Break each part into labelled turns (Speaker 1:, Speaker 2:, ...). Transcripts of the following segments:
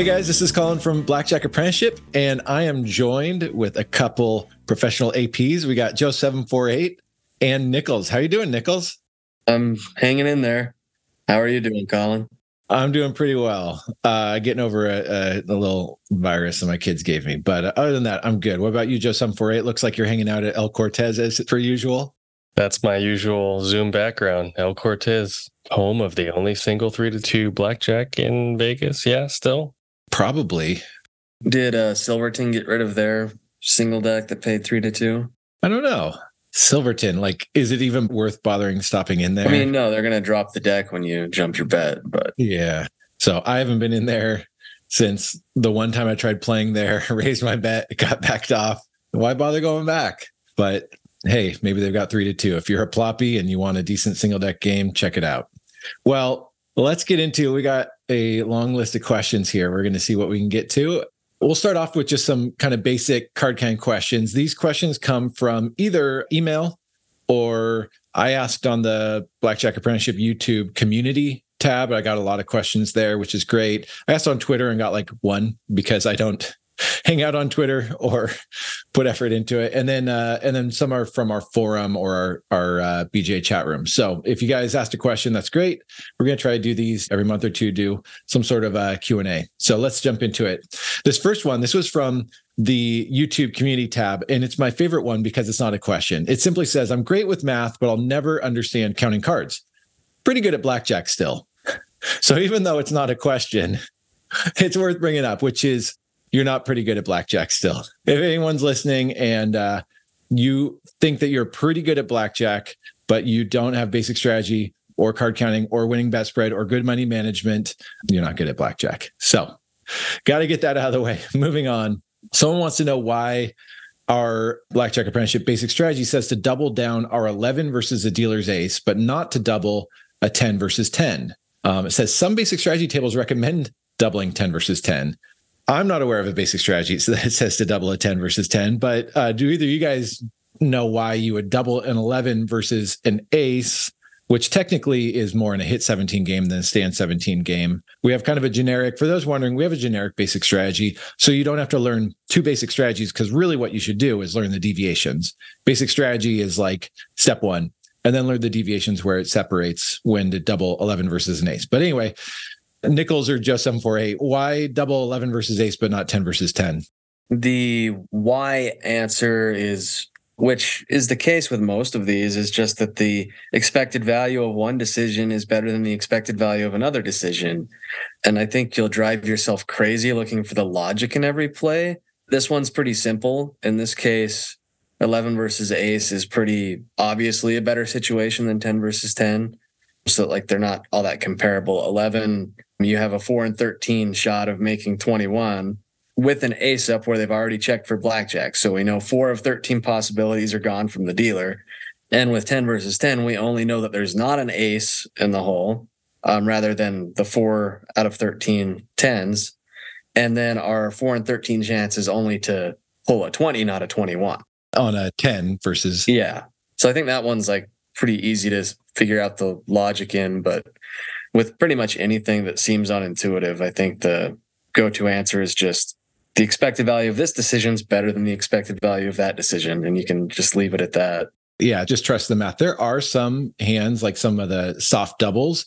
Speaker 1: Hey guys, this is Colin from Blackjack Apprenticeship, and I am joined with a couple professional APs. We got Joe seven four eight and Nickels. How you doing, Nickels?
Speaker 2: I'm hanging in there. How are you doing, Colin?
Speaker 1: I'm doing pretty well. Uh, getting over a, a, a, little virus that my kids gave me, but uh, other than that, I'm good. What about you, Joe seven four eight? Looks like you're hanging out at El Cortez as per usual.
Speaker 3: That's my usual Zoom background. El Cortez, home of the only single three to two blackjack in Vegas. Yeah, still
Speaker 1: Probably.
Speaker 2: Did uh, Silverton get rid of their single deck that paid three to two?
Speaker 1: I don't know. Silverton, like, is it even worth bothering stopping in there?
Speaker 2: I mean, no, they're going to drop the deck when you jump your bet, but
Speaker 1: yeah. So I haven't been in there since the one time I tried playing there, raised my bet, got backed off. Why bother going back? But hey, maybe they've got three to two. If you're a ploppy and you want a decent single deck game, check it out. Well, let's get into we got a long list of questions here. We're going to see what we can get to. We'll start off with just some kind of basic card kind questions. These questions come from either email or I asked on the Blackjack Apprenticeship YouTube community tab. I got a lot of questions there, which is great. I asked on Twitter and got like one because I don't hang out on Twitter or put effort into it. And then uh, and then some are from our forum or our our uh, BJ chat room. So if you guys asked a question, that's great. We're gonna try to do these every month or two. Do some sort of a Q and A. So let's jump into it. This first one, this was from the YouTube community tab, and it's my favorite one because it's not a question. It simply says, "I'm great with math, but I'll never understand counting cards. Pretty good at blackjack still." So even though it's not a question, it's worth bringing up, which is you're not pretty good at blackjack still. If anyone's listening and uh, you think that you're pretty good at blackjack, but you don't have basic strategy or card counting or winning bet spread or good money management, you're not good at blackjack. So, got to get that out of the way. Moving on. Someone wants to know why our blackjack apprenticeship basic strategy says to double down our 11 versus a dealer's ace, but not to double a 10 versus 10. Um, it says some basic strategy tables recommend doubling 10 versus 10. I'm not aware of a basic strategy so that says to double a 10 versus 10, but uh, do either you guys know why you would double an 11 versus an ace, which technically is more in a hit 17 game than a stand 17 game? We have kind of a generic, for those wondering, we have a generic basic strategy. So you don't have to learn two basic strategies because really what you should do is learn the deviations. Basic strategy is like step one, and then learn the deviations where it separates when to double 11 versus an ace. But anyway, Nickels or Joe seven four eight. Why double 11 versus ace, but not 10 versus 10?
Speaker 2: The why answer is, which is the case with most of these, is just that the expected value of one decision is better than the expected value of another decision. And I think you'll drive yourself crazy looking for the logic in every play. This one's pretty simple. In this case, 11 versus ace is pretty obviously a better situation than 10 versus 10 so like they're not all that comparable 11 you have a 4 and 13 shot of making 21 with an ace up where they've already checked for blackjack. So we know 4 of 13 possibilities are gone from the dealer. And with 10 versus 10 we only know that there's not an ace in the hole um, rather than the 4 out of 13 tens. And then our 4 and 13 chance is only to pull a 20 not a 21
Speaker 1: on a 10 versus
Speaker 2: yeah. So i think that one's like pretty easy to figure out the logic in. But with pretty much anything that seems unintuitive, I think the go to answer is just the expected value of this decision is better than the expected value of that decision. And you can just leave it at that.
Speaker 1: Yeah, just trust the math. There are some hands, like some of the soft doubles,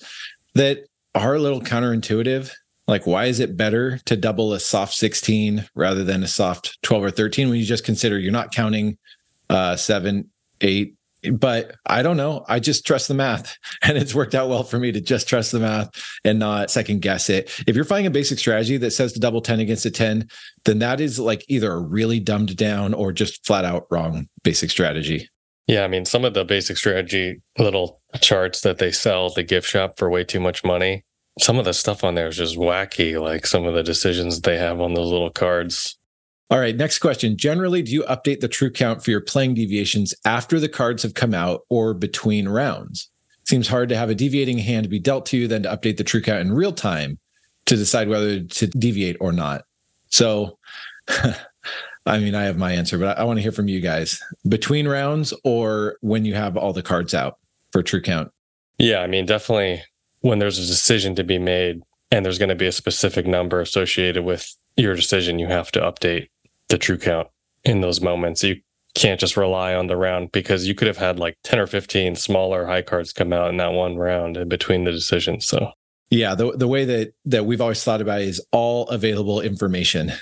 Speaker 1: that are a little counterintuitive. Like, why is it better to double a soft 16 rather than a soft 12 or 13 when you just consider you're not counting uh, seven, eight, but I don't know. I just trust the math. And it's worked out well for me to just trust the math and not second guess it. If you're finding a basic strategy that says to double 10 against a 10, then that is like either a really dumbed down or just flat out wrong basic strategy.
Speaker 3: Yeah. I mean, some of the basic strategy little charts that they sell at the gift shop for way too much money, some of the stuff on there is just wacky. Like some of the decisions they have on those little cards
Speaker 1: all right, next question. Generally, do you update the true count for your playing deviations after the cards have come out or between rounds? Seems hard to have a deviating hand be dealt to you than to update the true count in real time to decide whether to deviate or not. So, I mean, I have my answer, but I want to hear from you guys between rounds or when you have all the cards out for true count.
Speaker 3: Yeah, I mean, definitely when there's a decision to be made and there's going to be a specific number associated with your decision. You have to update the true count in those moments. You can't just rely on the round because you could have had like 10 or 15 smaller high cards come out in that one round in between the decisions. So
Speaker 1: yeah, the the way that that we've always thought about is all available information.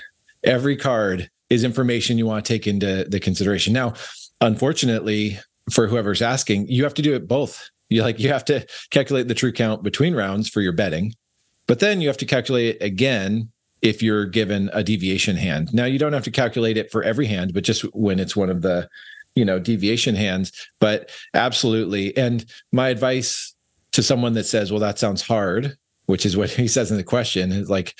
Speaker 1: Every card is information you want to take into the consideration. Now, unfortunately, for whoever's asking, you have to do it both. You like you have to calculate the true count between rounds for your betting, but then you have to calculate it again if you're given a deviation hand. Now you don't have to calculate it for every hand, but just when it's one of the, you know, deviation hands. But absolutely. And my advice to someone that says, well, that sounds hard, which is what he says in the question, is like,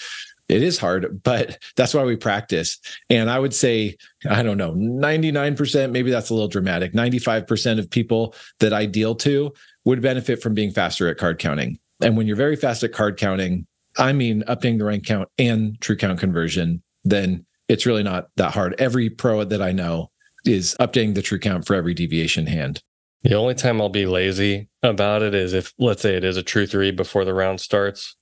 Speaker 1: it is hard, but that's why we practice. And I would say, I don't know, 99%, maybe that's a little dramatic. 95% of people that I deal to would benefit from being faster at card counting. And when you're very fast at card counting, I mean updating the running count and true count conversion, then it's really not that hard. Every pro that I know is updating the true count for every deviation hand.
Speaker 3: The only time I'll be lazy about it is if, let's say, it is a true three before the round starts,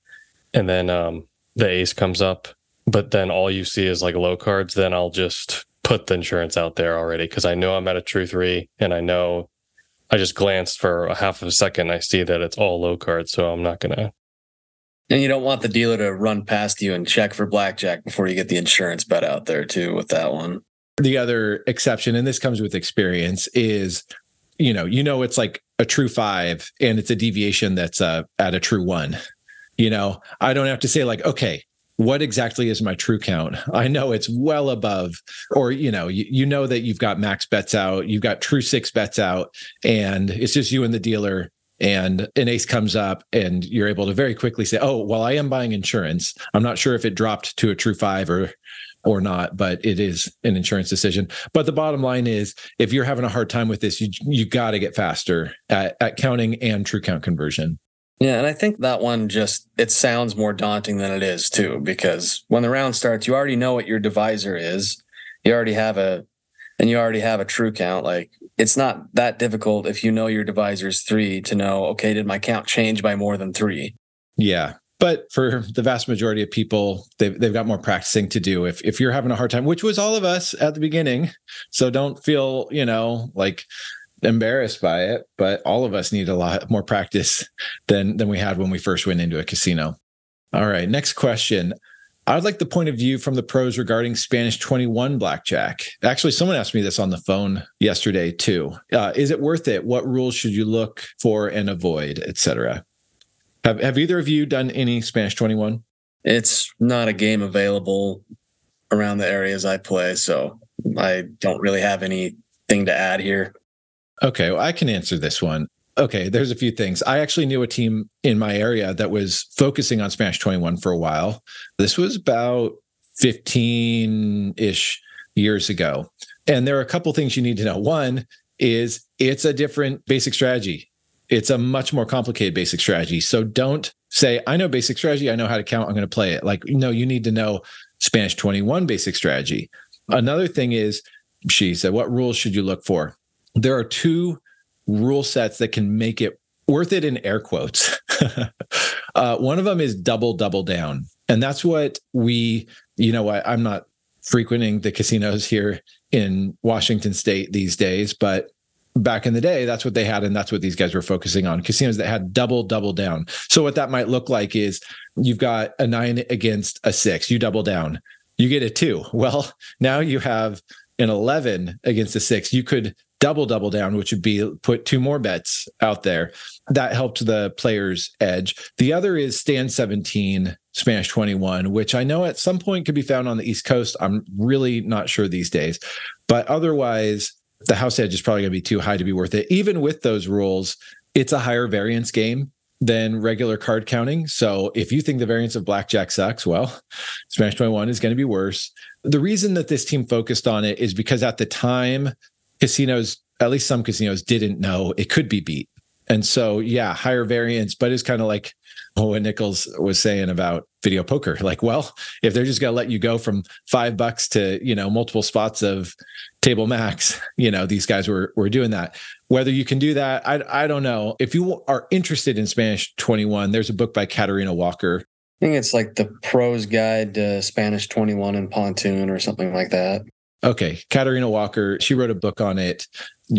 Speaker 3: and then um, the ace comes up, but then all you see is like low cards. Then I'll just put the insurance out there already because I know I'm at a true three, and I know I just glanced for a half of a second. I see that it's all low cards, so I'm not gonna.
Speaker 2: And you don't want the dealer to run past you and check for blackjack before you get the insurance bet out there too with that one.
Speaker 1: The other exception, and this comes with experience, is you know, you know, it's like a true five and it's a deviation that's uh, at a true one. You know, I don't have to say like, okay, what exactly is my true count? I know it's well above, or you know, you, you know that you've got max bets out, you've got true six bets out, and it's just you and the dealer. And an ace comes up, and you're able to very quickly say, "Oh, well, I am buying insurance. I'm not sure if it dropped to a true five or or not, but it is an insurance decision. But the bottom line is if you're having a hard time with this, you you got to get faster at, at counting and true count conversion.
Speaker 2: Yeah, and I think that one just it sounds more daunting than it is too, because when the round starts, you already know what your divisor is. You already have a and you already have a true count. Like it's not that difficult if you know your divisor is three to know, okay, did my count change by more than three?
Speaker 1: Yeah. But for the vast majority of people, they've they've got more practicing to do. If if you're having a hard time, which was all of us at the beginning, so don't feel you know like embarrassed by it. But all of us need a lot more practice than than we had when we first went into a casino. All right, next question. I would like the point of view from the pros regarding Spanish 21 blackjack. Actually, someone asked me this on the phone yesterday too. Uh, is it worth it? What rules should you look for and avoid, etc.? Have Have either of you done any Spanish Twenty One?
Speaker 2: It's not a game available around the areas I play, so I don't really have anything to add here.
Speaker 1: Okay, well, I can answer this one. Okay, there's a few things. I actually knew a team in my area that was focusing on Spanish 21 for a while. This was about 15 ish years ago. And there are a couple things you need to know. One is it's a different basic strategy it's a much more complicated basic strategy. So don't say, I know basic strategy. I know how to count. I'm going to play it. Like, no, you need to know Spanish 21 basic strategy. Another thing is, she said, what rules should you look for? There are two rule sets that can make it worth it in air quotes. uh, one of them is double, double down. And that's what we, you know, I, I'm not frequenting the casinos here in Washington state these days, but back in the day, that's what they had. And that's what these guys were focusing on casinos that had double, double down. So, what that might look like is you've got a nine against a six, you double down, you get a two. Well, now you have an 11 against a six. You could double, double down, which would be put two more bets out there. That helped the player's edge. The other is stand 17, Spanish 21, which I know at some point could be found on the East Coast. I'm really not sure these days. But otherwise, the house edge is probably going to be too high to be worth it. Even with those rules, it's a higher variance game than regular card counting. So if you think the variance of blackjack sucks, well, Spanish 21 is going to be worse. The reason that this team focused on it is because at the time, casinos, at least some casinos, didn't know it could be beat. And so, yeah, higher variance, but it's kind of like what Nickels was saying about video poker. Like, well, if they're just going to let you go from five bucks to, you know, multiple spots of table max, you know, these guys were, were doing that. Whether you can do that, I, I don't know. If you are interested in Spanish 21, there's a book by Katarina Walker I
Speaker 2: think it's like the Pros Guide to Spanish 21 and Pontoon or something like that.
Speaker 1: Okay. Katarina Walker, she wrote a book on it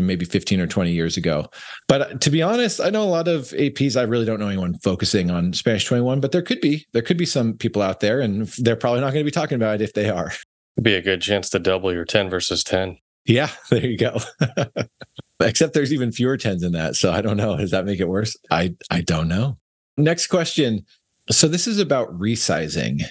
Speaker 1: maybe 15 or 20 years ago. But uh, to be honest, I know a lot of APs. I really don't know anyone focusing on Spanish 21, but there could be. There could be some people out there, and they're probably not going to be talking about it if they are.
Speaker 3: It'd be a good chance to double your 10 versus 10.
Speaker 1: Yeah, there you go. Except there's even fewer 10s in that. So I don't know. Does that make it worse? I, I don't know. Next question. So this is about resizing.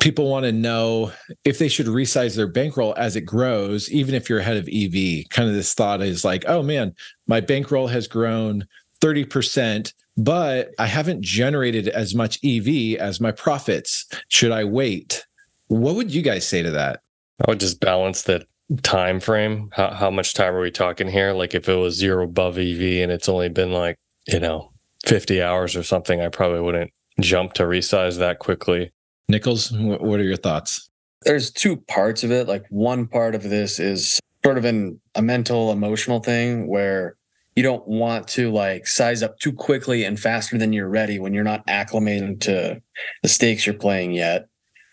Speaker 1: People want to know if they should resize their bankroll as it grows, even if you're ahead of EV. Kind of this thought is like, oh man, my bankroll has grown 30%, but I haven't generated as much EV as my profits. Should I wait? What would you guys say to that?
Speaker 3: I would just balance the time frame. How, how much time are we talking here? Like if it was zero above EV and it's only been like, you know, 50 hours or something, I probably wouldn't jump to resize that quickly.
Speaker 1: Nickels, what are your thoughts?
Speaker 2: There's two parts of it. Like one part of this is sort of an a mental emotional thing where you don't want to like size up too quickly and faster than you're ready when you're not acclimating to the stakes you're playing yet.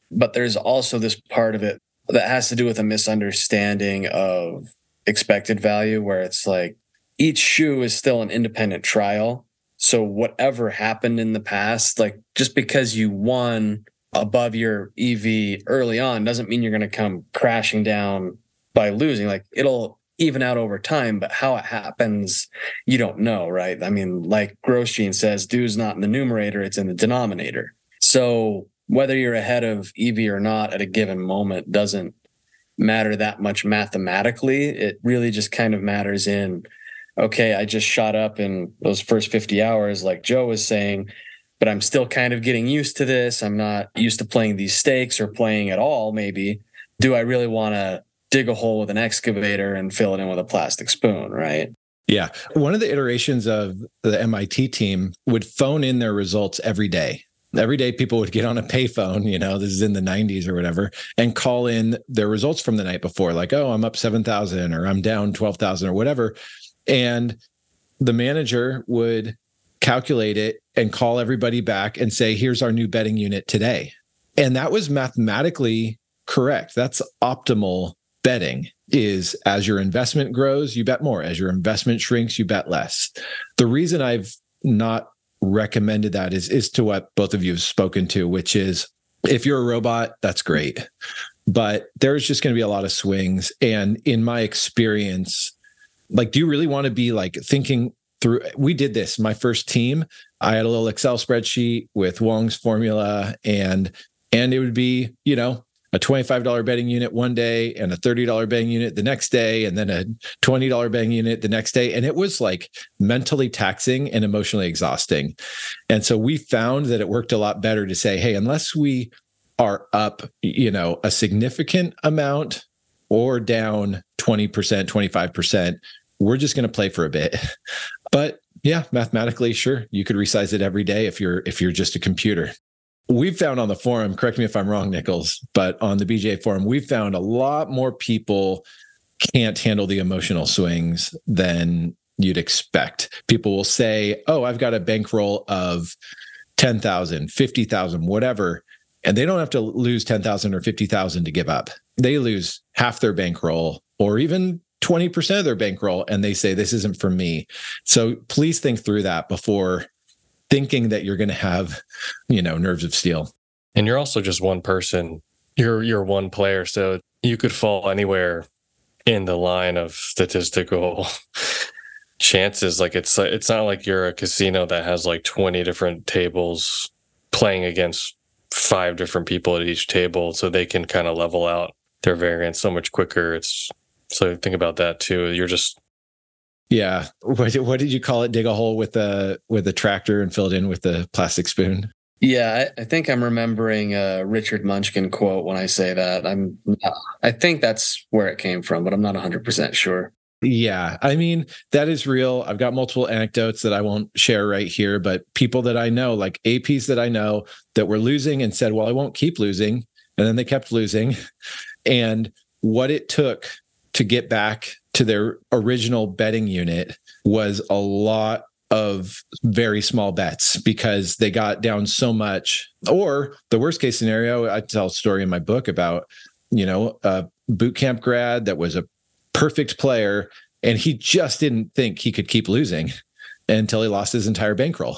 Speaker 2: But there's also this part of it that has to do with a misunderstanding of expected value where it's like each shoe is still an independent trial so whatever happened in the past like just because you won above your ev early on doesn't mean you're going to come crashing down by losing. Like it'll even out over time but how it happens you don't know right? I mean like Grosjean says du's not in the numerator it's in the denominator. So whether you're ahead of EV or not at a given moment doesn't matter that much mathematically. It really just kind of matters in, okay, I just shot up in those first 50 hours, like Joe was saying, but I'm still kind of getting used to this. I'm not used to playing these stakes or playing at all, maybe. Do I really want to dig a hole with an excavator and fill it in with a plastic spoon, right?
Speaker 1: Yeah. One of the iterations of the MIT team would phone in their results every day every day people would get on a payphone, you know, this is in the 90s or whatever, and call in their results from the night before, like, oh, I'm up 7,000 or I'm down 12,000 or whatever. And the manager would calculate it and call everybody back and say, here's our new betting unit today. And that was mathematically correct. That's optimal betting is as your investment grows, you bet more. As your investment shrinks, you bet less. The reason I've not recommended that is is to what both of you have spoken to, which is if you're a robot, that's great. But there's just going to be a lot of swings. And in my experience, like, do you really want to be like thinking through? We did this, my first team. I had a little Excel spreadsheet with Wong's formula, and and it would be, you know, a $25 betting unit one day and a $30 betting unit the next day and then a $20 betting unit the next day and it was like mentally taxing and emotionally exhausting and so we found that it worked a lot better to say hey unless we are up you know a significant amount or down 20% 25% we're just going to play for a bit but yeah mathematically sure you could resize it every day if you're if you're just a computer we've found on the forum, correct me if I'm wrong, Nickels, but on the BJ forum, we've found a lot more people can't handle the emotional swings than you'd expect. People will say, Oh, I've got a bankroll of 10,000, 50,000, whatever. And they don't have to lose 10,000 or 50,000 to give up. They lose half their bankroll or even 20% of their bankroll and they say, This isn't for me. So please think through that before thinking that you're going to have, you know, nerves of steel.
Speaker 3: And you're also just one person. You're you're one player, so you could fall anywhere in the line of statistical chances. Like it's it's not like you're a casino that has like 20 different tables playing against five different people at each table, so they can kind of level out their variance so much quicker. It's so think about that too. You're just
Speaker 1: yeah. What, what did you call it? Dig a hole with a with a tractor and fill it in with a plastic spoon.
Speaker 2: Yeah, I, I think I'm remembering a Richard Munchkin quote when I say that. I'm I think that's where it came from, but I'm not 100% sure.
Speaker 1: Yeah, I mean, that is real. I've got multiple anecdotes that I won't share right here, but people that I know, like APs that I know that were losing and said, "Well, I won't keep losing." And then they kept losing. And what it took to get back to their original betting unit was a lot of very small bets because they got down so much. Or the worst case scenario, I tell a story in my book about, you know, a boot camp grad that was a perfect player and he just didn't think he could keep losing until he lost his entire bankroll.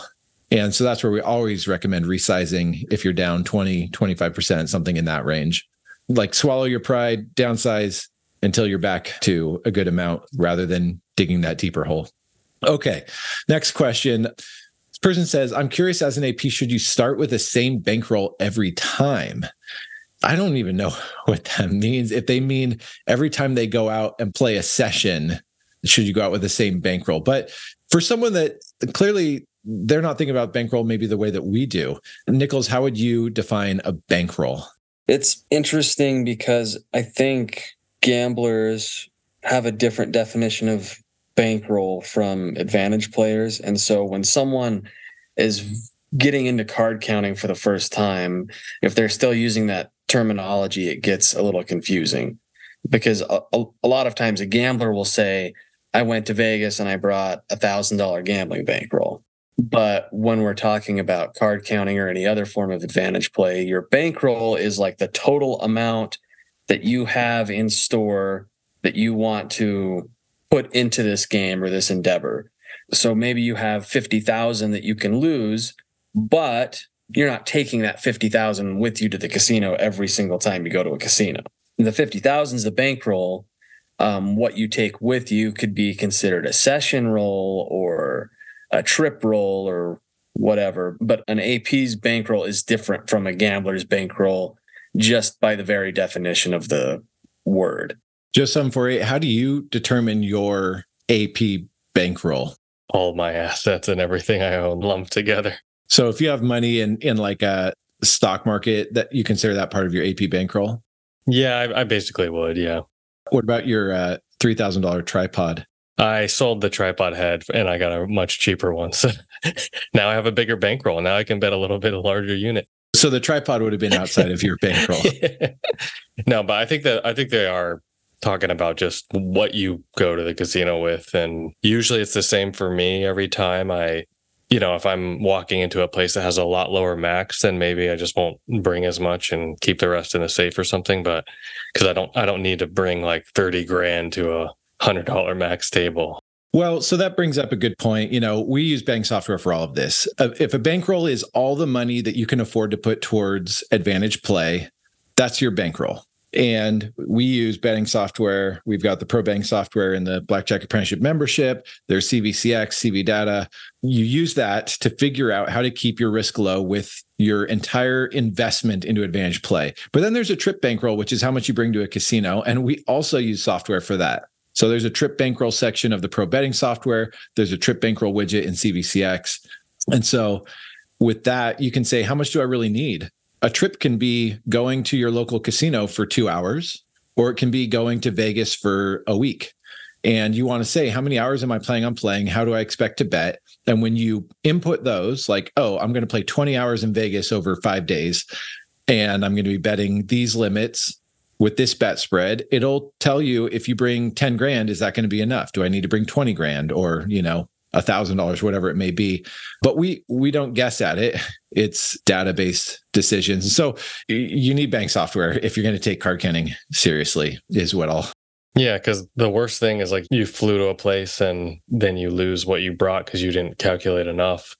Speaker 1: And so that's where we always recommend resizing if you're down 20, 25%, something in that range. Like swallow your pride, downsize until you're back to a good amount rather than digging that deeper hole. Okay. Next question. This person says, I'm curious as an AP, should you start with the same bankroll every time? I don't even know what that means. If they mean every time they go out and play a session, should you go out with the same bankroll? But for someone that clearly they're not thinking about bankroll maybe the way that we do. Nickels, how would you define a bankroll?
Speaker 2: It's interesting because I think gamblers have a different definition of bankroll from advantage players. And so when someone is getting into card counting for the first time, if they're still using that terminology, it gets a little confusing because a, a, lot of times a gambler will say, I went to Vegas and I brought a thousand dollar gambling bankroll. But when we're talking about card counting or any other form of advantage play, your bankroll is like the total amount that you have in store that you want to put into this game or this endeavor. So maybe you have 50,000 that you can lose, but you're not taking that 50,000 with you to the casino every single time you go to a casino. The 50,000 is the bankroll. Um, what you take with you could be considered a session roll or a trip roll or whatever. But an AP's bankroll is different from a gambler's bankroll just by the very definition of the word.
Speaker 1: Just some for you. How do you determine your AP bankroll?
Speaker 3: All my assets and everything I own lumped together.
Speaker 1: So if you have money in in like a stock market, that you consider that part of your AP bankroll?
Speaker 3: Yeah, I, I basically would. Yeah.
Speaker 1: What about your uh, three thousand dollar tripod?
Speaker 3: I sold the tripod head and I got a much cheaper one. So now I have a bigger bankroll. Now I can bet a little bit of larger unit.
Speaker 1: So the tripod would have been outside of your bankroll.
Speaker 3: no, but I think that I think they are talking about just what you go to the casino with and usually it's the same for me every time I you know, if I'm walking into a place that has a lot lower max, then maybe I just won't bring as much and keep the rest in the safe or something. But because I don't, I don't need to bring like thirty grand to a hundred dollar max table.
Speaker 1: Well, so that brings up a good point. You know, we use bank software for all of this. Uh, if a bankroll is all the money that you can afford to put towards advantage play, that's your bankroll. And we use betting software. We've got the Pro Bank software in the Blackjack Apprenticeship membership. There's CVCX, CV Data. You use that to figure out how to keep your risk low with your entire investment into advantage play. But then there's a trip bankroll, which is how much you bring to a casino. And we also use software for that. So there's a trip bankroll section of the pro betting software. There's a trip bankroll widget in CVCX. And so with that, you can say, how much do I really need? A trip can be going to your local casino for two hours, or it can be going to Vegas for a week. And you want to say, how many hours am I planning on playing? How do I expect to bet? And when you input those, like, oh, I'm going to play 20 hours in Vegas over five days, and I'm going to be betting these limits with this bet spread, it'll tell you if you bring 10 grand, is that going to be enough? Do I need to bring 20 grand or, you know, a thousand dollars, whatever it may be. But we we don't guess at it. It's database decisions. So you need bank software if you're going to take card counting seriously, is what I'll
Speaker 3: yeah, because the worst thing is like you flew to a place and then you lose what you brought because you didn't calculate enough.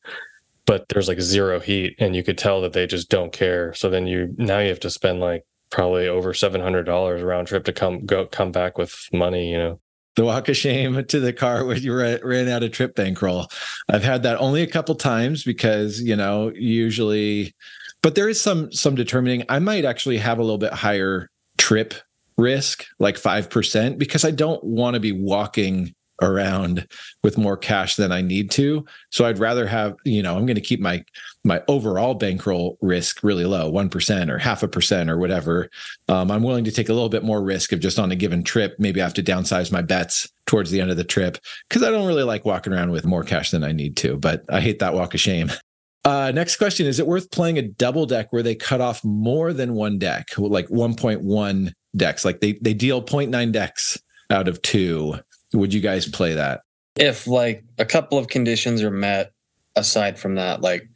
Speaker 3: But there's like zero heat, and you could tell that they just don't care. So then you now you have to spend like probably over seven hundred dollars round trip to come go come back with money. You know.
Speaker 1: The walk of shame to the car when you ran out of trip bankroll. I've had that only a couple times because you know usually, but there is some some determining. I might actually have a little bit higher trip risk, like five percent, because I don't want to be walking around with more cash than I need to. So I'd rather have, you know, I'm going to keep my my overall bankroll risk really low, 1% or half a percent or whatever. Um, I'm willing to take a little bit more risk of just on a given trip. Maybe I have to downsize my bets towards the end of the trip because I don't really like walking around with more cash than I need to, but I hate that walk of shame. Uh, next question Is it worth playing a double deck where they cut off more than one deck, like 1.1 decks? Like they, they deal 0.9 decks out of two would you guys play that?
Speaker 2: If like a couple of conditions are met aside from that, like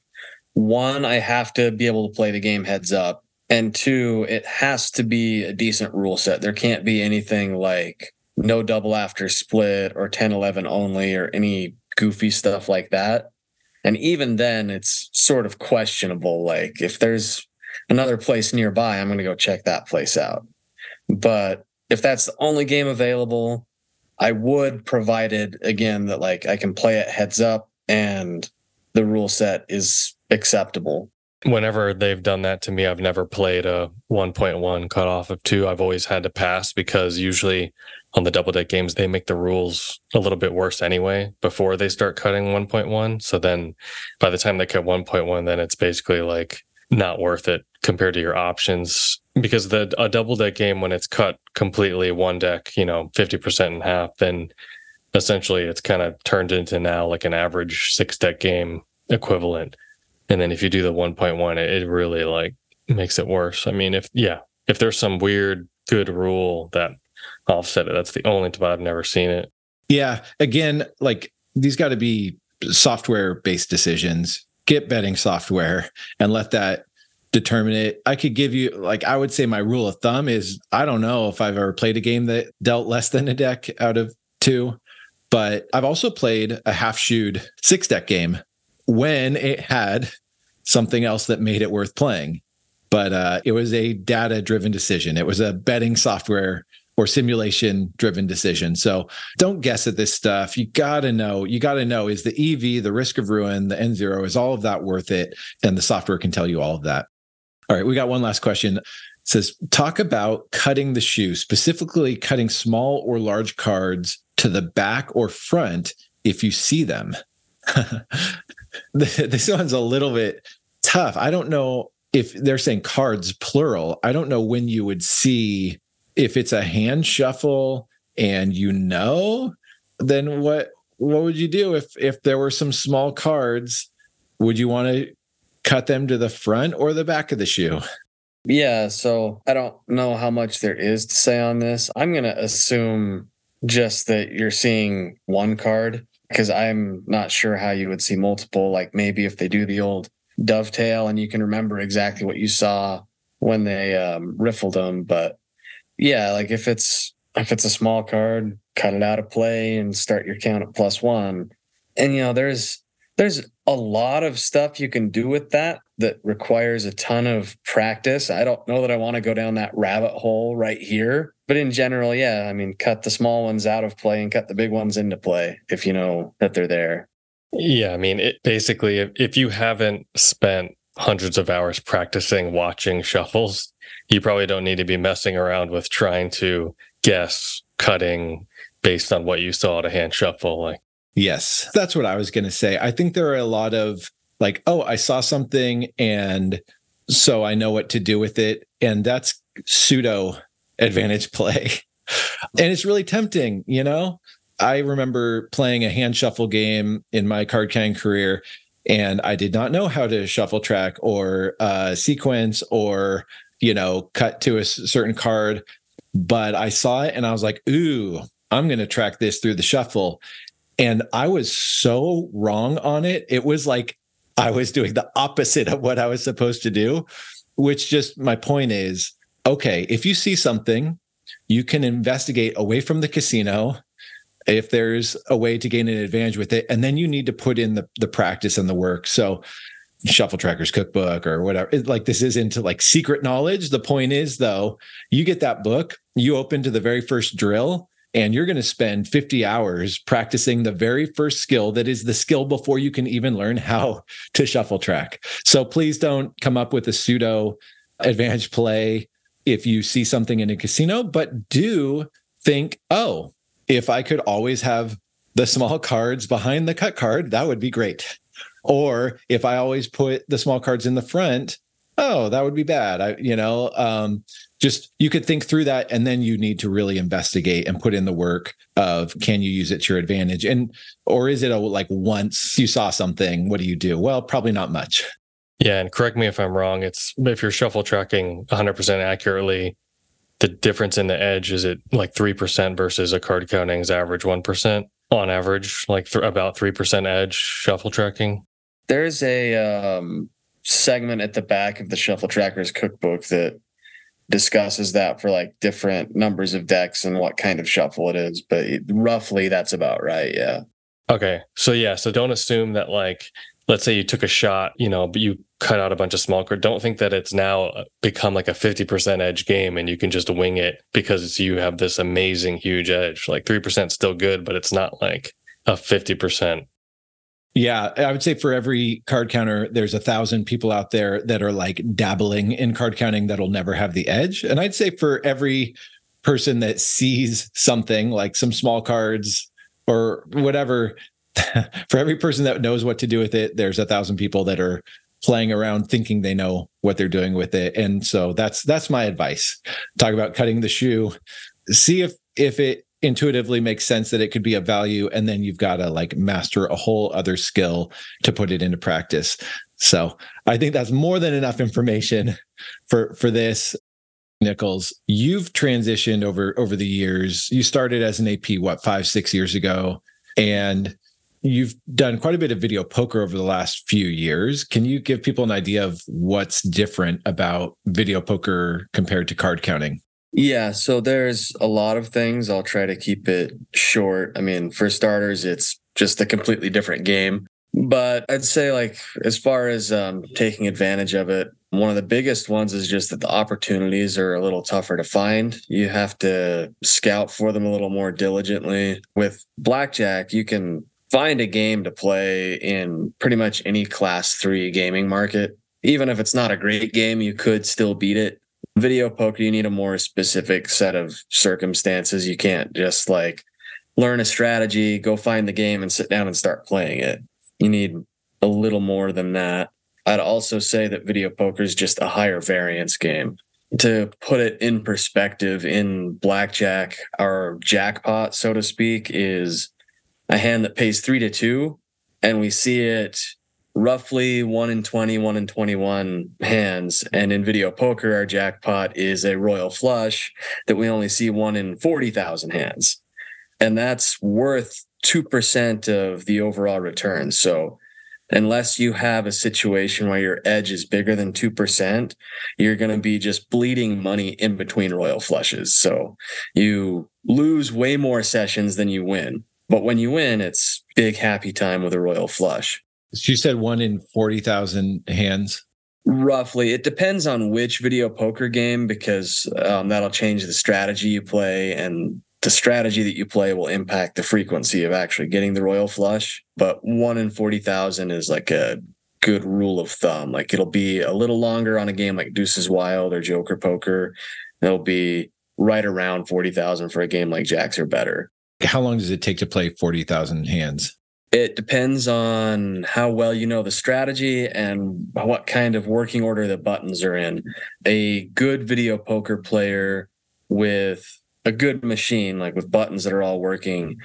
Speaker 2: one, I have to be able to play the game heads up. And two, it has to be a decent rule set. There can't be anything like no double after split or 10 11 only or any goofy stuff like that. And even then, it's sort of questionable. Like, if there's another place nearby, I'm going to go check that place out. But if that's the only game available, I would, provided again that like I can play it heads up and the rule set is acceptable.
Speaker 3: Whenever they've done that to me, I've never played a 1.1 cutoff of two. I've always had to pass because usually on the double deck games, they make the rules a little bit worse anyway before they start cutting 1.1. So then by the time they cut 1.1, then it's basically like not worth it compared to your options because the a double deck game when it's cut completely one deck, you know, 50% in half, then essentially it's kind of turned into now like an average six deck game equivalent. And then if you do the 1.1, it, it really like makes it worse. I mean, if yeah, if there's some weird good rule that offset it, that's the only time I've never seen it.
Speaker 1: Yeah. Again, like these got to be software based decisions. Get betting software and let that determine it. I could give you like I would say my rule of thumb is I don't know if I've ever played a game that dealt less than a deck out of two, but I've also played a half shoed six deck game when it had something else that made it worth playing. But uh, it was a data driven decision. It was a betting software or simulation driven decision. So don't guess at this stuff. You got to know, you got to know is the EV, the risk of ruin, the N zero, is all of that worth it? And the software can tell you all of that. All right, we got one last question. It says talk about cutting the shoe, specifically cutting small or large cards to the back or front if you see them. this one's a little bit tough. I don't know if they're saying cards plural. I don't know when you would see if it's a hand shuffle and you know, then what what would you do if if there were some small cards? Would you want to cut them to the front or the back of the shoe?
Speaker 2: Yeah, so I don't know how much there is to say on this. I'm going to assume just that you're seeing one card because I'm not sure how you would see multiple. Like maybe if they do the old dovetail and you can remember exactly what you saw when they um, riffled them. But yeah, like if it's if it's a small card, cut it out of play and start your count at plus one. And you know, there's there's a lot of stuff you can do with that that requires a ton of practice. I don't know that I want to go down that rabbit hole right here, but in general, yeah, I mean, cut the small ones out of play and cut the big ones into play if you know that they're there.
Speaker 3: Yeah, I mean, it, basically, if, if you haven't spent hundreds of hours practicing watching shuffles, you probably don't need to be messing around with trying to guess cutting based on what you saw at a hand shuffle. Like
Speaker 1: Yes, that's what I was going to say. I think there are a lot of like, oh, I saw something and so I know what to do with it. And that's pseudo advantage play. and it's really tempting, you know? I remember playing a hand shuffle game in my card carrying career, and I did not know how to shuffle track or uh, sequence or, you know, cut to a certain card. But I saw it and I was like, ooh, I'm going to track this through the shuffle. And I was so wrong on it. It was like I was doing the opposite of what I was supposed to do, which just my point is okay, if you see something, you can investigate away from the casino if there's a way to gain an advantage with it. And then you need to put in the, the practice and the work. So, Shuffle Trackers cookbook or whatever. It, like this is into like secret knowledge. The point is, though, you get that book, you open to the very first drill, and you're going to spend 50 hours practicing the very first skill that is the skill before you can even learn how to shuffle track. So please don't come up with a pseudo advantage play if you see something in a casino, but do think, oh, if I could always have the small cards behind the cut card, that would be great. Or if I always put the small cards in the front, oh, that would be bad. I, you know, um, just you could think through that and then you need to really investigate and put in the work of can you use it to your advantage and or is it a like once you saw something what do you do well probably not much
Speaker 3: yeah and correct me if i'm wrong it's if you're shuffle tracking 100% accurately the difference in the edge is it like 3% versus a card counting's average 1% on average, like th- about 3% edge shuffle tracking?
Speaker 2: There's a um, segment at the back of the Shuffle Trackers cookbook that discusses that for like different numbers of decks and what kind of shuffle it is. But it, roughly, that's about right. Yeah.
Speaker 3: Okay. So, yeah. So don't assume that, like, let's say you took a shot, you know, but you cut out a bunch of small cards. Don't think that it's now uh, become like a 50% edge game and you can just wing it because you have this amazing huge edge. Like 3% still good, but it's not like a 50%
Speaker 1: yeah, I would say for every card counter, there's a thousand people out there that are like dabbling in card counting that'll never have the edge. And I'd say for every person that sees something like some small cards or whatever, for every person that knows what to do with it, there's a thousand people that are playing around thinking they know what they're doing with it. And so that's that's my advice. Talk about cutting the shoe. See if if it intuitively makes sense that it could be a value and then you've got to like master a whole other skill to put it into practice. So i think that's more than enough information for for this Nickels. You've transitioned over over the years. You started as an ap what five six years ago and you've done quite a bit of video poker over the last few years. Can you give people an idea of what's different about video poker compared to card counting
Speaker 2: yeah, so there's a lot of things. I'll try to keep it short. I mean, for starters, it's just a completely different game. But I'd say, like, as far as um, taking advantage of it, one of the biggest ones is just that the opportunities are a little tougher to find. You have to scout for them a little more diligently. With Blackjack, you can find a game to play in pretty much any class three gaming market. Even if it's not a great game, you could still beat it video poker you need a more specific set of circumstances. You can't just like learn a strategy go find the game and sit down and start playing it. You need a little more than that. I'd also say that video poker is just a higher variance game. To put it in perspective in blackjack our jackpot so to speak is a hand that pays three to two and we see it roughly one in 20, one in 21 hands. And in video poker, our jackpot is a royal flush that we only see one in 40,000 hands. And that's worth 2% of the overall return. So unless you have a situation where your edge is bigger than 2%, you're going to be just bleeding money in between royal flushes. So you lose way more sessions than you win. But when you win, it's big happy time with a royal flush.
Speaker 1: She said one in 40,000 hands.
Speaker 2: Roughly. It depends on which video poker game because um, that'll change the strategy you play, and the strategy that you play will impact the frequency of actually getting the royal flush. But one in 40,000 is like a good rule of thumb. Like it'll be a little longer on a game like Deuces Wild or Joker Poker. It'll be right around 40,000 for a game like Jacks or better.
Speaker 1: How long does it take to play 40,000 hands?
Speaker 2: It depends on how well you know the strategy and what kind of working order the buttons are in. A good video poker player with a good machine, like with buttons that are all working,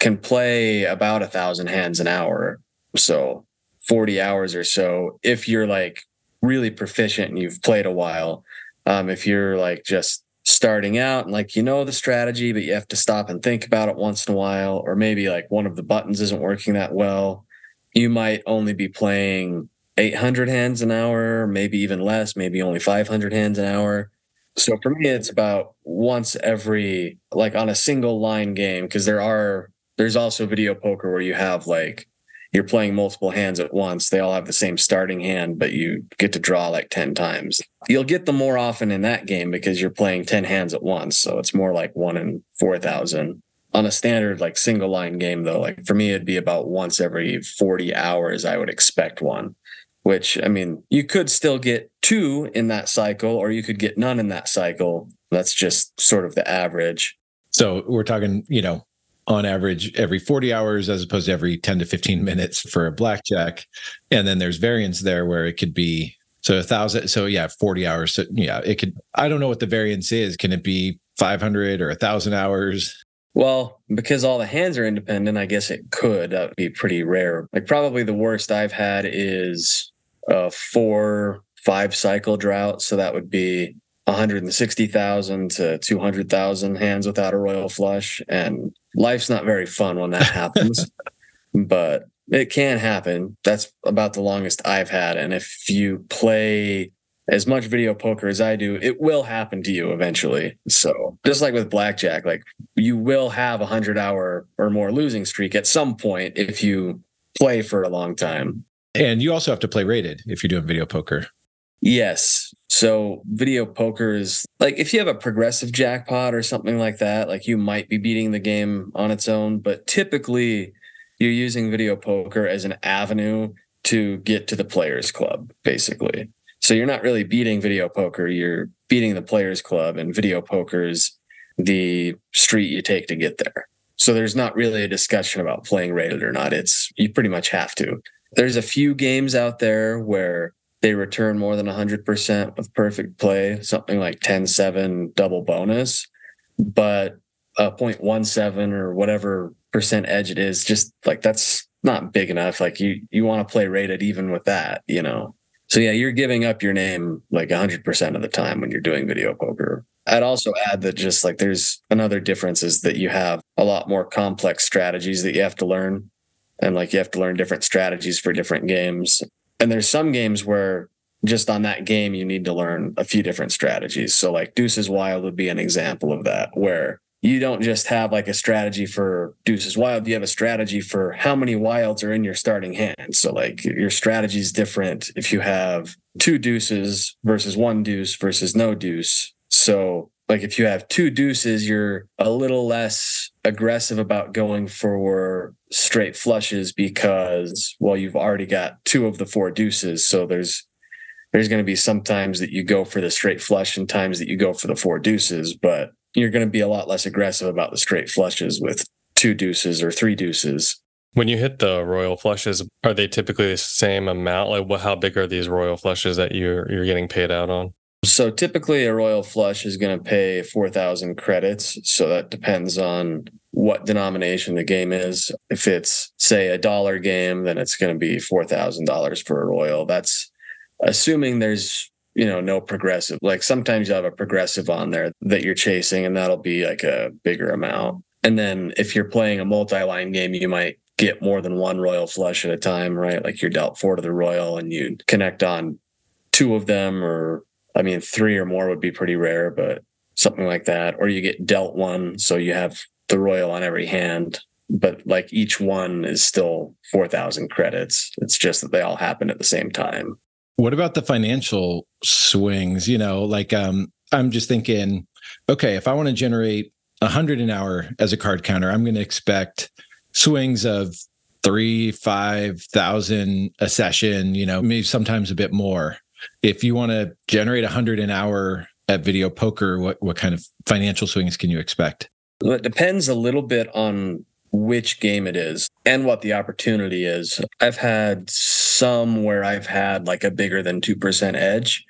Speaker 2: can play about a thousand hands an hour. So 40 hours or so if you're like really proficient and you've played a while. Um, if you're like just starting out and like you know the strategy but you have to stop and think about it once in a while or maybe like one of the buttons isn't working that well you might only be playing 800 hands an hour maybe even less maybe only 500 hands an hour. So for me it's about once every like on a single line game because there are there's also video poker where you have like you're playing multiple hands at once. They all have the same starting hand, but you get to draw like 10 times. You'll get them more often in that game because you're playing 10 hands at once. So it's more like one in 4,000. On a standard, like single line game, though, like for me, it'd be about once every 40 hours, I would expect one, which I mean, you could still get two in that cycle, or you could get none in that cycle. That's just sort of the average.
Speaker 1: So we're talking, you know, on average every 40 hours as opposed to every 10 to 15 minutes for a blackjack. And then there's variance there where it could be so a thousand so yeah 40 hours so yeah it could i don't know what the variance is. Can it be 500 or a thousand hours?
Speaker 2: Well because all the hands are independent i guess it could that would be pretty rare. Like probably the worst i've had is a four five cycle drought. So that would be 160,000 to 200,000 hands without a royal flush. And life's not very fun when that happens, but it can happen. That's about the longest I've had. And if you play as much video poker as I do, it will happen to you eventually. So just like with blackjack, like you will have a hundred hour or more losing streak at some point if you play for a long time.
Speaker 1: And you also have to play rated if you're doing video poker.
Speaker 2: Yes. So video poker is like if you have a progressive jackpot or something like that, like you might be beating the game on its own, but typically you're using video poker as an avenue to get to the players club basically. So you're not really beating video poker, you're beating the players club and video poker is the street you take to get there. So there's not really a discussion about playing rated or not. It's you pretty much have to. There's a few games out there where they return more than 100% with perfect play, something like 10 7 double bonus. But a 0.17 or whatever percent edge it is, just like that's not big enough. Like you, you want to play rated even with that, you know? So yeah, you're giving up your name like 100% of the time when you're doing video poker. I'd also add that just like there's another difference is that you have a lot more complex strategies that you have to learn. And like you have to learn different strategies for different games. And there's some games where just on that game, you need to learn a few different strategies. So, like Deuces Wild would be an example of that, where you don't just have like a strategy for Deuces Wild, you have a strategy for how many wilds are in your starting hand. So, like your strategy is different if you have two deuces versus one deuce versus no deuce. So, like if you have two deuces, you're a little less aggressive about going for straight flushes because well you've already got two of the four deuces. So there's there's going to be some times that you go for the straight flush and times that you go for the four deuces but you're going to be a lot less aggressive about the straight flushes with two deuces or three deuces.
Speaker 3: When you hit the royal flushes are they typically the same amount? Like what how big are these royal flushes that you're you're getting paid out on
Speaker 2: so typically a royal flush is going to pay 4000 credits so that depends on what denomination the game is. If it's say a dollar game, then it's going to be $4,000 for a royal. That's assuming there's you know no progressive like sometimes you have a progressive on there that you're chasing and that'll be like a bigger amount and then if you're playing a multi-line game you might get more than one royal flush at a time right like you're dealt four to the royal and you connect on two of them or i mean three or more would be pretty rare but something like that or you get dealt one so you have the royal on every hand, but like each one is still 4,000 credits. It's just that they all happen at the same time.
Speaker 1: What about the financial swings? You know, like um, I'm just thinking, okay, if I want to generate 100 an hour as a card counter, I'm going to expect swings of three, 5,000 a session, you know, maybe sometimes a bit more. If you want to generate 100 an hour at video poker, what, what kind of financial swings can you expect?
Speaker 2: It depends a little bit on which game it is and what the opportunity is. I've had some where I've had like a bigger than 2% edge,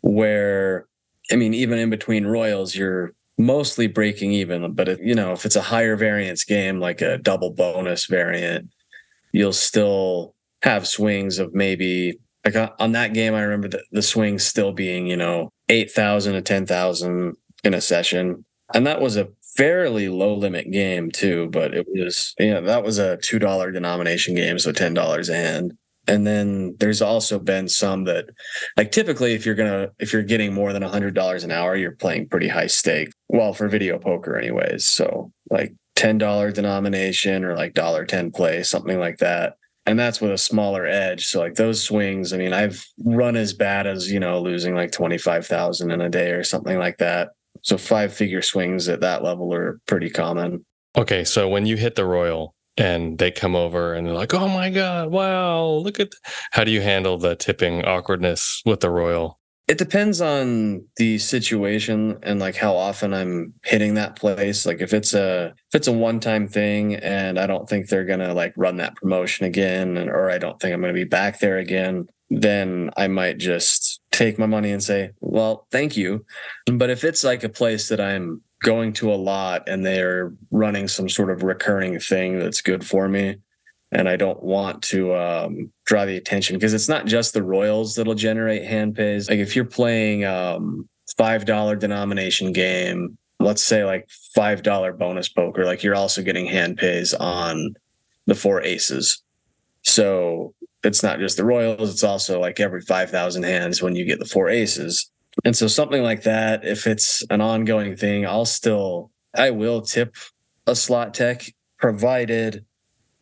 Speaker 2: where, I mean, even in between Royals, you're mostly breaking even. But, if, you know, if it's a higher variance game, like a double bonus variant, you'll still have swings of maybe like uh, on that game. I remember the, the swings still being, you know, 8,000 to 10,000 in a session. And that was a fairly low limit game too, but it was you know that was a two dollar denomination game, so ten dollars a hand. And then there's also been some that, like typically, if you're gonna if you're getting more than a hundred dollars an hour, you're playing pretty high stake. Well, for video poker, anyways. So like ten dollar denomination or like dollar ten play, something like that. And that's with a smaller edge. So like those swings, I mean, I've run as bad as you know losing like twenty five thousand in a day or something like that. So five figure swings at that level are pretty common.
Speaker 3: Okay, so when you hit the royal and they come over and they're like, "Oh my god, wow, look at," th-. how do you handle the tipping awkwardness with the royal?
Speaker 2: It depends on the situation and like how often I'm hitting that place. Like if it's a if it's a one time thing and I don't think they're gonna like run that promotion again, and, or I don't think I'm gonna be back there again, then I might just take my money and say, well, thank you. But if it's like a place that I'm going to a lot and they're running some sort of recurring thing that's good for me, and I don't want to um, draw the attention because it's not just the royals that'll generate hand pays. Like if you're playing um, $5 denomination game, let's say like $5 bonus poker, like you're also getting hand pays on the four aces. So it's not just the royals, it's also like every 5,000 hands when you get the four aces. And so something like that, if it's an ongoing thing, I'll still, I will tip a slot tech provided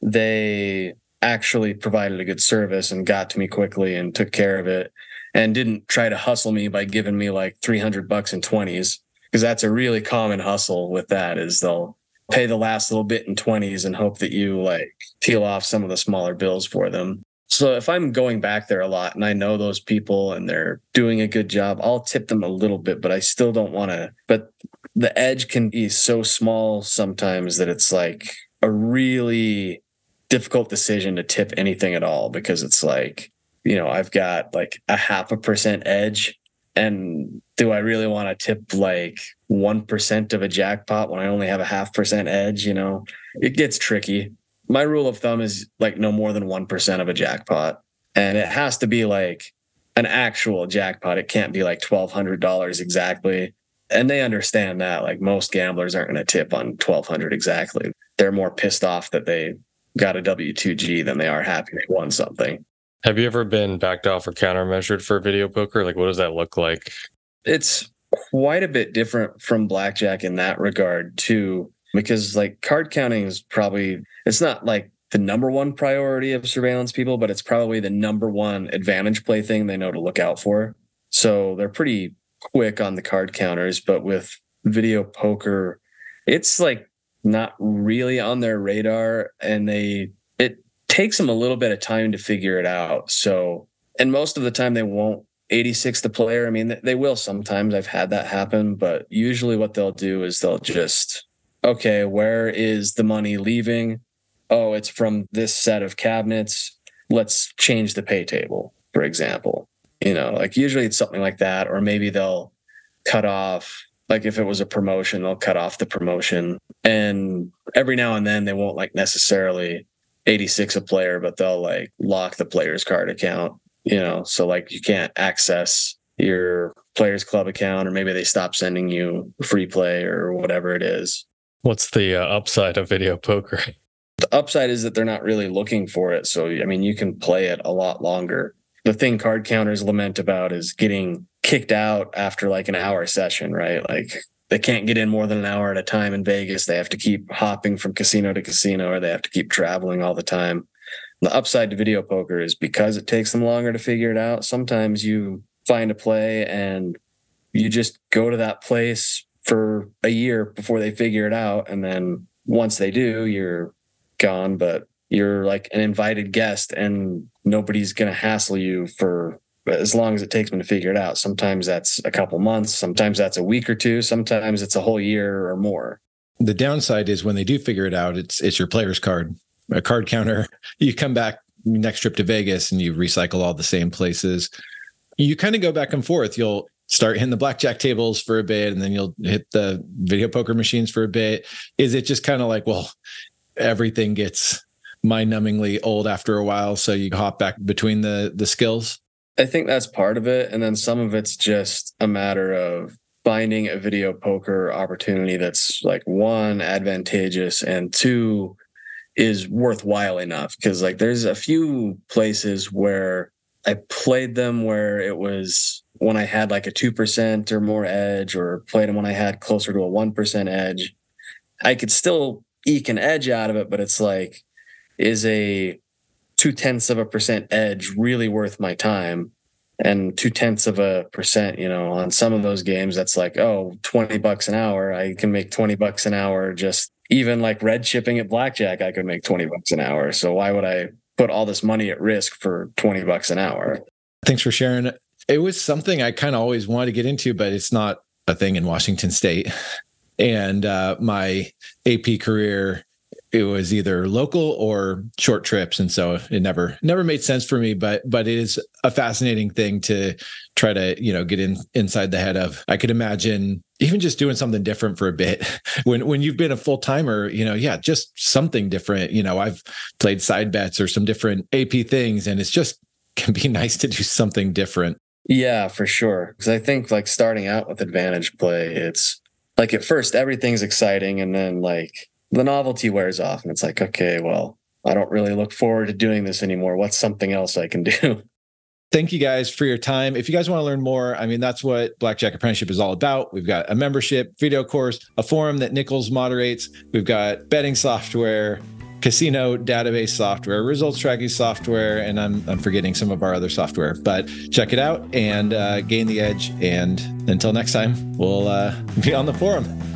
Speaker 2: they actually provided a good service and got to me quickly and took care of it and didn't try to hustle me by giving me like 300 bucks in 20s because that's a really common hustle with that is they'll pay the last little bit in 20s and hope that you like peel off some of the smaller bills for them. So if i'm going back there a lot and i know those people and they're doing a good job i'll tip them a little bit but i still don't want to but the edge can be so small sometimes that it's like a really difficult decision to tip anything at all because it's like, you know, I've got like a half a percent edge. And do I really want to tip like 1% of a jackpot when I only have a half percent edge? You know, it gets tricky. My rule of thumb is like no more than 1% of a jackpot. And it has to be like an actual jackpot. It can't be like $1,200 exactly. And they understand that. Like most gamblers aren't going to tip on 1200 exactly. They're more pissed off that they got a W2G than they are happy they won something.
Speaker 3: Have you ever been backed off or countermeasured for video poker? Like, what does that look like?
Speaker 2: It's quite a bit different from blackjack in that regard, too, because like card counting is probably, it's not like the number one priority of surveillance people, but it's probably the number one advantage play thing they know to look out for. So they're pretty quick on the card counters, but with video poker, it's like not really on their radar and they it takes them a little bit of time to figure it out. So and most of the time they won't. 86 the player i mean they will sometimes. I've had that happen but usually what they'll do is they'll just okay where is the money leaving? Oh it's from this set of cabinets. Let's change the pay table for example. You know like usually it's something like that or maybe they'll cut off like if it was a promotion they'll cut off the promotion. And every now and then they won't like necessarily 86 a player but they'll like lock the player's card account you know? So like you can't access your players club account or maybe they stop sending you free play or whatever it is.
Speaker 3: What's the uh, upside of video poker?
Speaker 2: The upside is that they're not really looking for it so i mean you can play it a lot longer. The thing card counters lament about is getting kicked out after like an hour session, right? Like they can't get in more than an hour at a time in Vegas. They have to keep hopping from casino to casino or they have to keep traveling all the time. The upside to video poker is because it takes them longer to figure it out. Sometimes you find a play and you just go to that place for a year before they figure it out. And then once they do, you're gone, but you're like an invited guest and nobody's going to hassle you for as long as it takes them to figure it out. Sometimes that's a couple months, sometimes that's a week or two, sometimes it's a whole year or more.
Speaker 1: The downside is when they do figure it out, it's it's your player's card, a card counter. You come back next trip to Vegas and you recycle all the same places. You kind of go back and forth. You'll start hitting the blackjack tables for a bit and then you'll hit the video poker machines for a bit. Is it just kind of like, well, everything gets mind-numbingly old after a while so you hop back between the the skills
Speaker 2: I think that's part of it. And then some of it's just a matter of finding a video poker opportunity that's like one, advantageous, and two, is worthwhile enough. Cause like there's a few places where I played them where it was when I had like a 2% or more edge, or played them when I had closer to a 1% edge. I could still eke an edge out of it, but it's like, is a two tenths of a percent edge really worth my time? And two tenths of a percent, you know, on some of those games, that's like, oh, 20 bucks an hour. I can make 20 bucks an hour just even like red chipping at blackjack, I could make 20 bucks an hour. So why would I put all this money at risk for 20 bucks an hour?
Speaker 1: Thanks for sharing. It was something I kind of always wanted to get into, but it's not a thing in Washington state. And uh, my AP career it was either local or short trips. And so it never never made sense for me but but it is a fascinating thing to try to you know get in inside the head of. I could imagine even just doing something different for a bit. When when you've been a full timer you know yeah just something different. You know i've played side bets or some different ap things and it's just can be nice to do something different.
Speaker 2: Yeah, for sure. Because I think like starting out with advantage play, it's like at first everything's exciting, and then like the novelty wears off, and it's like, okay, well, I don't really look forward to doing this anymore. What's something else I can do?
Speaker 1: Thank you guys for your time. If you guys want to learn more, I mean, that's what Blackjack Apprenticeship is all about. We've got a membership, video course, a forum that Nickels moderates. We've got betting software, casino database software, results tracking software, and I'm, I'm forgetting some of our other software. But check it out and uh, gain the edge. And until next time, we'll uh, be on the forum.